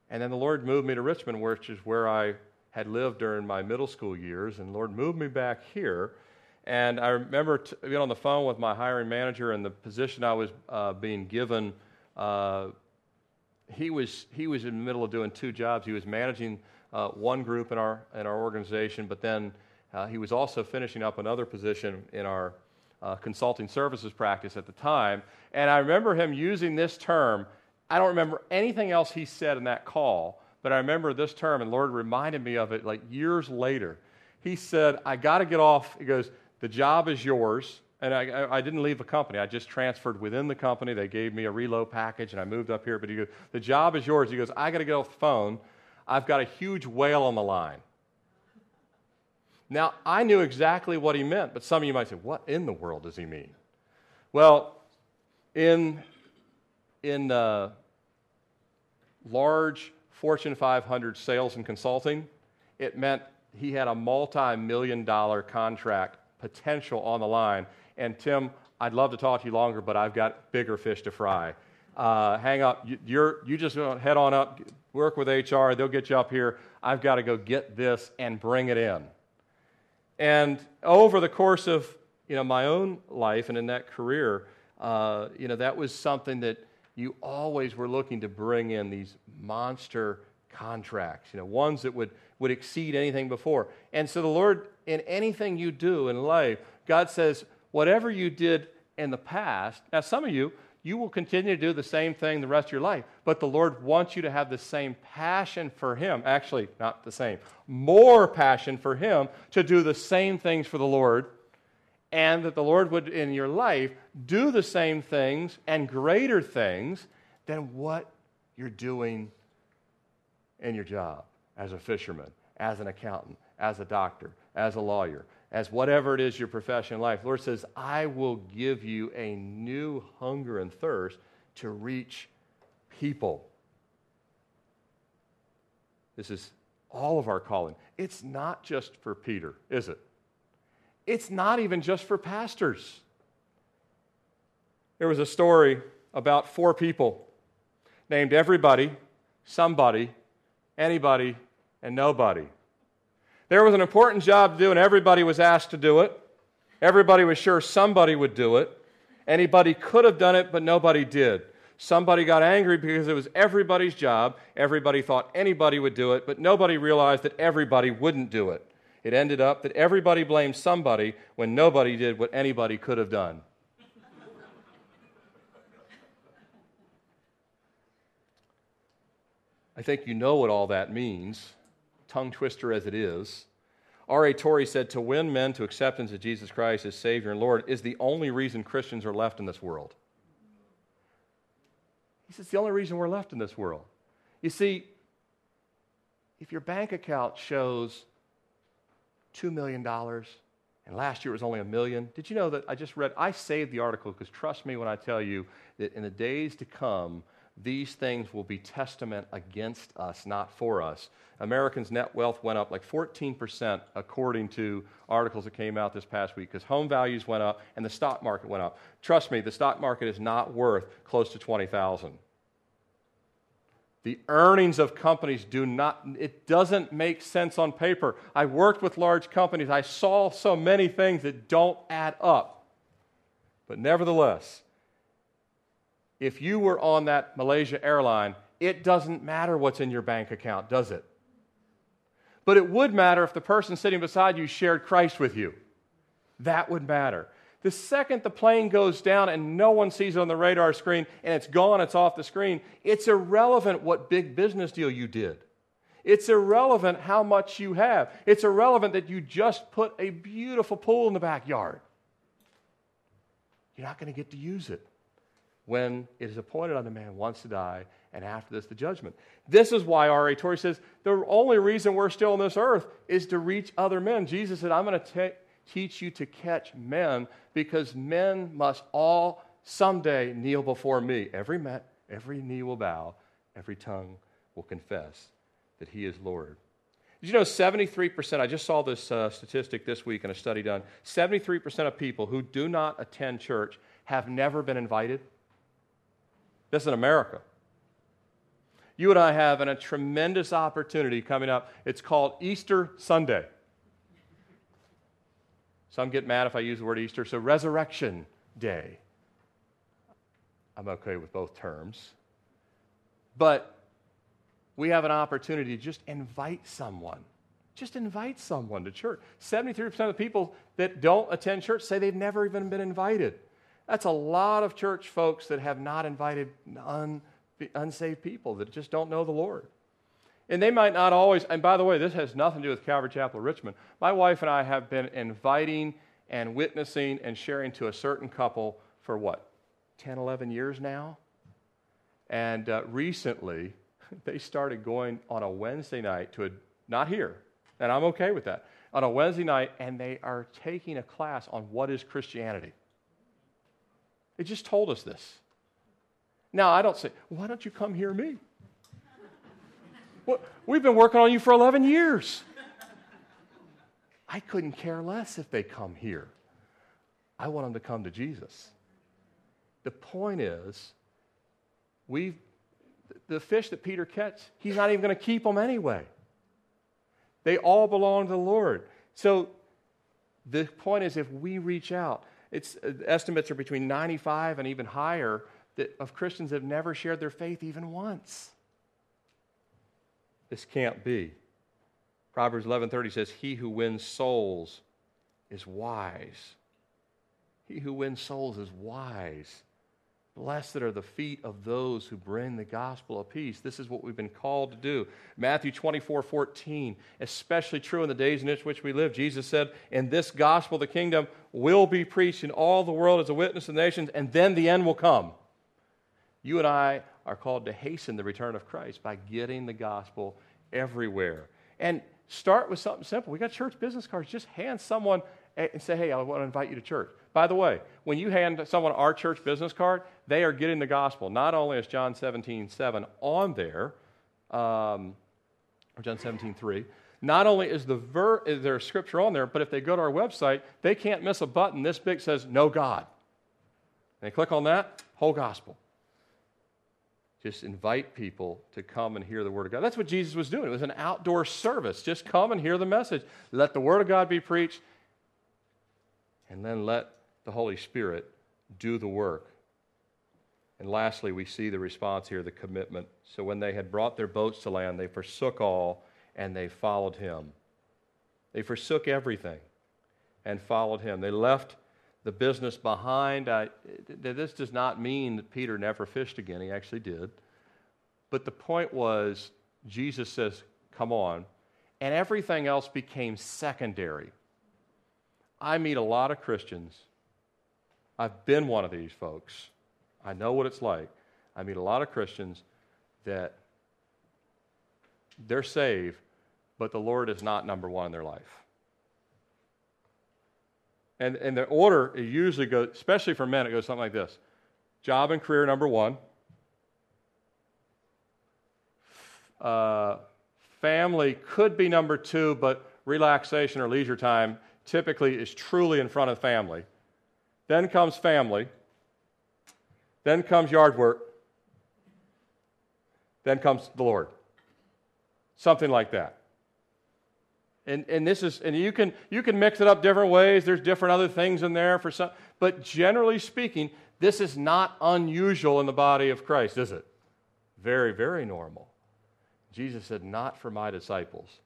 [SPEAKER 1] And then the Lord moved me to Richmond, which is where I had lived during my middle school years. And Lord moved me back here. And I remember t- being on the phone with my hiring manager and the position I was uh, being given. Uh, he, was, he was in the middle of doing two jobs. He was managing uh, one group in our, in our organization, but then uh, he was also finishing up another position in our uh, consulting services practice at the time. And I remember him using this term. I don't remember anything else he said in that call, but I remember this term, and Lord reminded me of it like years later. He said, I got to get off. He goes, The job is yours. And I, I, didn't leave the company. I just transferred within the company. They gave me a reload package, and I moved up here. But he goes, The job is yours. He goes, I got to get off the phone. I've got a huge whale on the line. Now, I knew exactly what he meant, but some of you might say, What in the world does he mean? Well, in, in uh, large Fortune 500 sales and consulting, it meant he had a multi million dollar contract potential on the line. And Tim, I'd love to talk to you longer, but I've got bigger fish to fry. Uh, hang up. You, you just head on up, work with HR, they'll get you up here. I've got to go get this and bring it in. And over the course of you know, my own life and in that career, uh, you know, that was something that you always were looking to bring in these monster contracts, you know, ones that would, would exceed anything before. And so the Lord, in anything you do in life, God says, whatever you did in the past, now some of you, you will continue to do the same thing the rest of your life. But the Lord wants you to have the same passion for Him. Actually, not the same, more passion for Him to do the same things for the Lord. And that the Lord would, in your life, do the same things and greater things than what you're doing in your job as a fisherman, as an accountant, as a doctor, as a lawyer, as whatever it is your profession in life. The Lord says, I will give you a new hunger and thirst to reach people. This is all of our calling. It's not just for Peter, is it? It's not even just for pastors. There was a story about four people named everybody, somebody, anybody, and nobody. There was an important job to do, and everybody was asked to do it. Everybody was sure somebody would do it. Anybody could have done it, but nobody did. Somebody got angry because it was everybody's job. Everybody thought anybody would do it, but nobody realized that everybody wouldn't do it. It ended up that everybody blamed somebody when nobody did what anybody could have done. I think you know what all that means tongue twister as it is. R.A. Torrey said to win men to acceptance of Jesus Christ as Savior and Lord is the only reason Christians are left in this world. He says, it's the only reason we're left in this world. You see, if your bank account shows $2 million and last year it was only a million, did you know that I just read, I saved the article because trust me when I tell you that in the days to come, these things will be testament against us, not for us. Americans' net wealth went up like 14%, according to articles that came out this past week, because home values went up and the stock market went up. Trust me, the stock market is not worth close to 20,000. The earnings of companies do not, it doesn't make sense on paper. I worked with large companies. I saw so many things that don't add up. But nevertheless, if you were on that Malaysia airline, it doesn't matter what's in your bank account, does it? But it would matter if the person sitting beside you shared Christ with you. That would matter. The second the plane goes down and no one sees it on the radar screen and it's gone, it's off the screen, it's irrelevant what big business deal you did. It's irrelevant how much you have. It's irrelevant that you just put a beautiful pool in the backyard. You're not going to get to use it when it is appointed on the man once to die, and after this, the judgment. This is why R.A. Torrey says the only reason we're still on this earth is to reach other men. Jesus said, I'm going to teach you to catch men because men must all someday kneel before me. Every, met, every knee will bow, every tongue will confess that he is Lord. Did you know 73%? I just saw this uh, statistic this week in a study done. 73% of people who do not attend church have never been invited. This is in America. You and I have a tremendous opportunity coming up. It's called Easter Sunday. Some get mad if I use the word Easter. So, Resurrection Day. I'm okay with both terms. But we have an opportunity to just invite someone. Just invite someone to church. 73% of the people that don't attend church say they've never even been invited. That's a lot of church folks that have not invited un, unsaved people that just don't know the Lord. And they might not always, and by the way, this has nothing to do with Calvary Chapel of Richmond. My wife and I have been inviting and witnessing and sharing to a certain couple for what, 10, 11 years now? And uh, recently, they started going on a Wednesday night to a, not here, and I'm okay with that, on a Wednesday night, and they are taking a class on what is Christianity. They just told us this. Now, I don't say, why don't you come hear me? We've been working on you for 11 years. I couldn't care less if they come here. I want them to come to Jesus. The point is, we the fish that Peter catches, he's not even going to keep them anyway. They all belong to the Lord. So the point is, if we reach out, it's, uh, estimates are between 95 and even higher that, of Christians that have never shared their faith even once. This can't be. Proverbs 11:30 says, "He who wins souls is wise." He who wins souls is wise. Blessed are the feet of those who bring the gospel of peace. This is what we've been called to do. Matthew 24, 14, especially true in the days in which we live. Jesus said, In this gospel, the kingdom will be preached in all the world as a witness to the nations, and then the end will come. You and I are called to hasten the return of Christ by getting the gospel everywhere. And start with something simple. We got church business cards. Just hand someone and say, Hey, I want to invite you to church. By the way, when you hand someone our church business card, they are getting the gospel. Not only is John 17, 7 on there, um, or John 17, 3, not only is, the ver- is there scripture on there, but if they go to our website, they can't miss a button this big says, Know God. And they click on that, whole gospel. Just invite people to come and hear the Word of God. That's what Jesus was doing. It was an outdoor service. Just come and hear the message. Let the Word of God be preached, and then let the Holy Spirit do the work. And lastly, we see the response here, the commitment. So when they had brought their boats to land, they forsook all and they followed him. They forsook everything and followed him. They left the business behind. I, this does not mean that Peter never fished again. He actually did. But the point was, Jesus says, Come on. and everything else became secondary. I meet a lot of Christians. I've been one of these folks. I know what it's like. I meet a lot of Christians that they're saved, but the Lord is not number one in their life. And, and the order it usually goes, especially for men, it goes something like this job and career, number one. Uh, family could be number two, but relaxation or leisure time typically is truly in front of family. Then comes family. Then comes yard work. Then comes the Lord. Something like that. And, and this is and you can you can mix it up different ways. There's different other things in there for some, but generally speaking, this is not unusual in the body of Christ, is it? Very, very normal. Jesus said, Not for my disciples.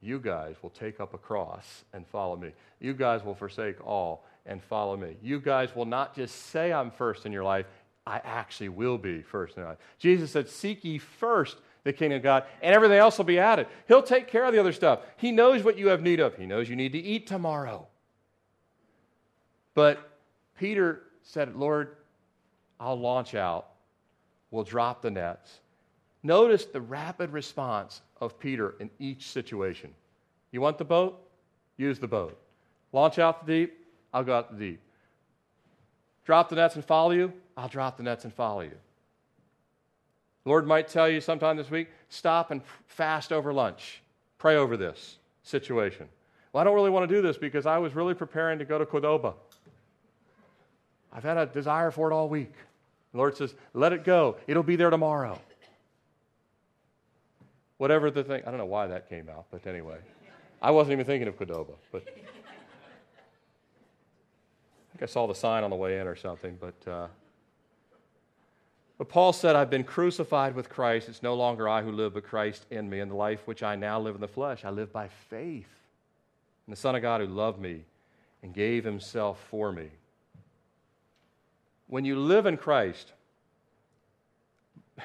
[SPEAKER 1] You guys will take up a cross and follow me. You guys will forsake all and follow me. You guys will not just say I'm first in your life, I actually will be first in your life. Jesus said, Seek ye first the kingdom of God, and everything else will be added. He'll take care of the other stuff. He knows what you have need of. He knows you need to eat tomorrow. But Peter said, Lord, I'll launch out. We'll drop the nets. Notice the rapid response of Peter in each situation. You want the boat? Use the boat. Launch out the deep? I'll go out the deep. Drop the nets and follow you? I'll drop the nets and follow you. Lord might tell you sometime this week stop and fast over lunch. Pray over this situation. Well, I don't really want to do this because I was really preparing to go to Cordoba. I've had a desire for it all week. The Lord says, let it go. It'll be there tomorrow. Whatever the thing, I don't know why that came out, but anyway. I wasn't even thinking of Cordoba, but I think I saw the sign on the way in or something, but. Uh, but Paul said, I've been crucified with Christ. It's no longer I who live, but Christ in me. And the life which I now live in the flesh, I live by faith in the Son of God who loved me and gave himself for me. When you live in Christ,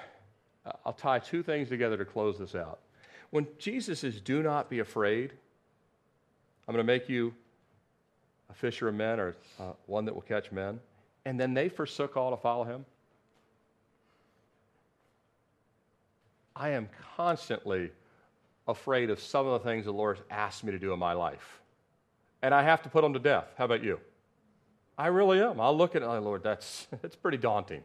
[SPEAKER 1] I'll tie two things together to close this out. When Jesus says, Do not be afraid, I'm going to make you a fisher of men or uh, one that will catch men, and then they forsook all to follow him. I am constantly afraid of some of the things the Lord has asked me to do in my life. And I have to put them to death. How about you? I really am. I'll look at it, oh, Lord, that's, that's pretty daunting.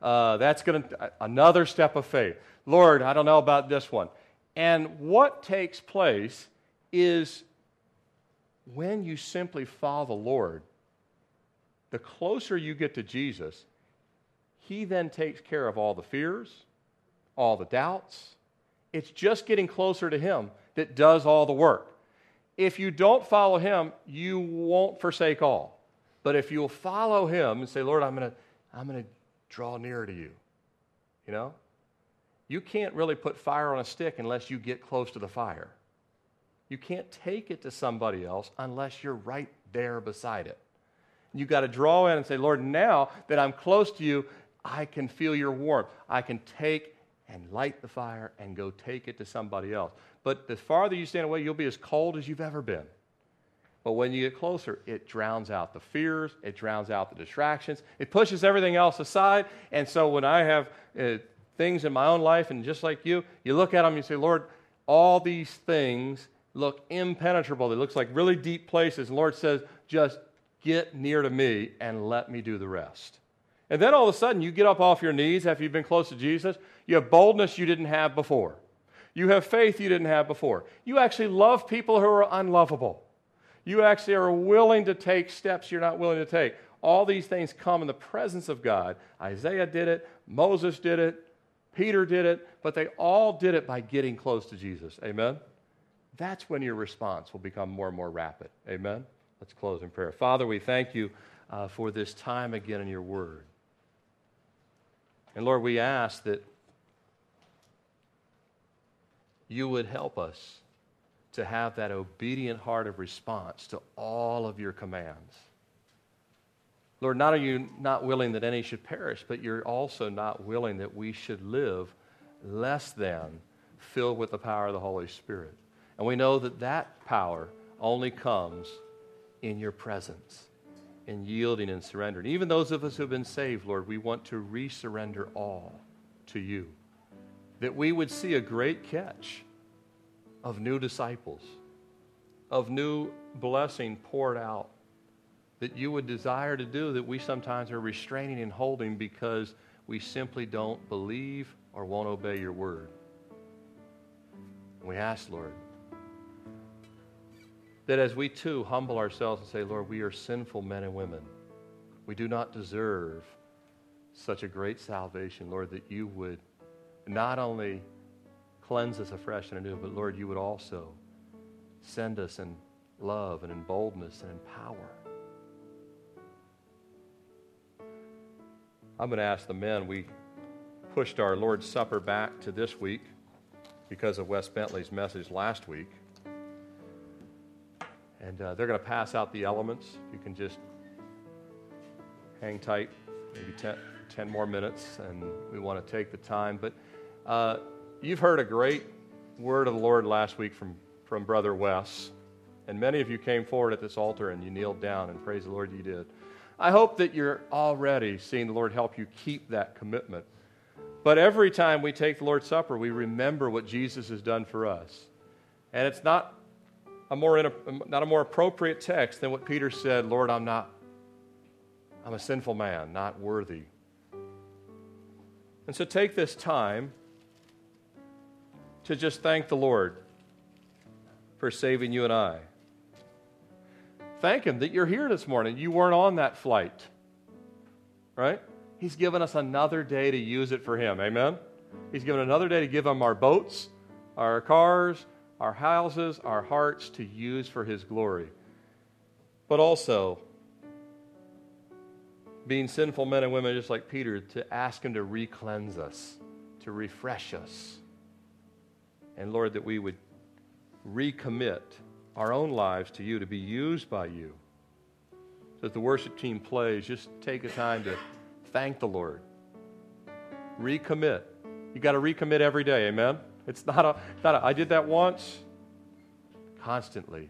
[SPEAKER 1] Uh, that's going to, another step of faith. Lord, I don't know about this one. And what takes place is when you simply follow the Lord, the closer you get to Jesus, He then takes care of all the fears, all the doubts. It's just getting closer to Him that does all the work. If you don't follow Him, you won't forsake all. But if you'll follow Him and say, Lord, I'm going to I'm going to draw nearer to you, you know, you can't really put fire on a stick unless you get close to the fire. You can't take it to somebody else unless you're right there beside it. You've got to draw in and say, Lord, now that I'm close to you, I can feel your warmth. I can take and light the fire and go take it to somebody else. But the farther you stand away, you'll be as cold as you've ever been. But when you get closer, it drowns out the fears, it drowns out the distractions, it pushes everything else aside. And so when I have uh, things in my own life, and just like you, you look at them and you say, Lord, all these things look impenetrable. They look like really deep places. And Lord says, just get near to me and let me do the rest. And then all of a sudden, you get up off your knees after you've been close to Jesus. You have boldness you didn't have before. You have faith you didn't have before. You actually love people who are unlovable. You actually are willing to take steps you're not willing to take. All these things come in the presence of God. Isaiah did it, Moses did it, Peter did it, but they all did it by getting close to Jesus. Amen? That's when your response will become more and more rapid. Amen? Let's close in prayer. Father, we thank you uh, for this time again in your word. And Lord, we ask that you would help us to have that obedient heart of response to all of your commands. Lord, not are you not willing that any should perish, but you're also not willing that we should live less than filled with the power of the Holy Spirit. And we know that that power only comes in your presence, in yielding and surrendering. Even those of us who have been saved, Lord, we want to resurrender all to you. That we would see a great catch of new disciples, of new blessing poured out that you would desire to do that we sometimes are restraining and holding because we simply don't believe or won't obey your word. We ask, Lord, that as we too humble ourselves and say, Lord, we are sinful men and women, we do not deserve such a great salvation, Lord, that you would not only cleanse us afresh and anew, but Lord, you would also send us in love and in boldness and in power. I'm going to ask the men. We pushed our Lord's Supper back to this week because of Wes Bentley's message last week. And uh, they're going to pass out the elements. You can just hang tight, maybe 10, 10 more minutes, and we want to take the time. But uh, you've heard a great word of the Lord last week from, from Brother Wes. And many of you came forward at this altar and you kneeled down, and praise the Lord you did. I hope that you're already seeing the Lord help you keep that commitment. But every time we take the Lord's Supper, we remember what Jesus has done for us. And it's not a more, not a more appropriate text than what Peter said Lord, I'm not, I'm a sinful man, not worthy. And so take this time to just thank the Lord for saving you and I. Thank Him that you're here this morning. You weren't on that flight, right? He's given us another day to use it for Him. Amen? He's given another day to give Him our boats, our cars, our houses, our hearts to use for His glory. But also, being sinful men and women just like Peter, to ask Him to re-cleanse us, to refresh us. And Lord, that we would recommit our own lives to you, to be used by you. So as the worship team plays, just take a time to thank the Lord. Recommit. You got to recommit every day, amen? It's not a, not a, I did that once. Constantly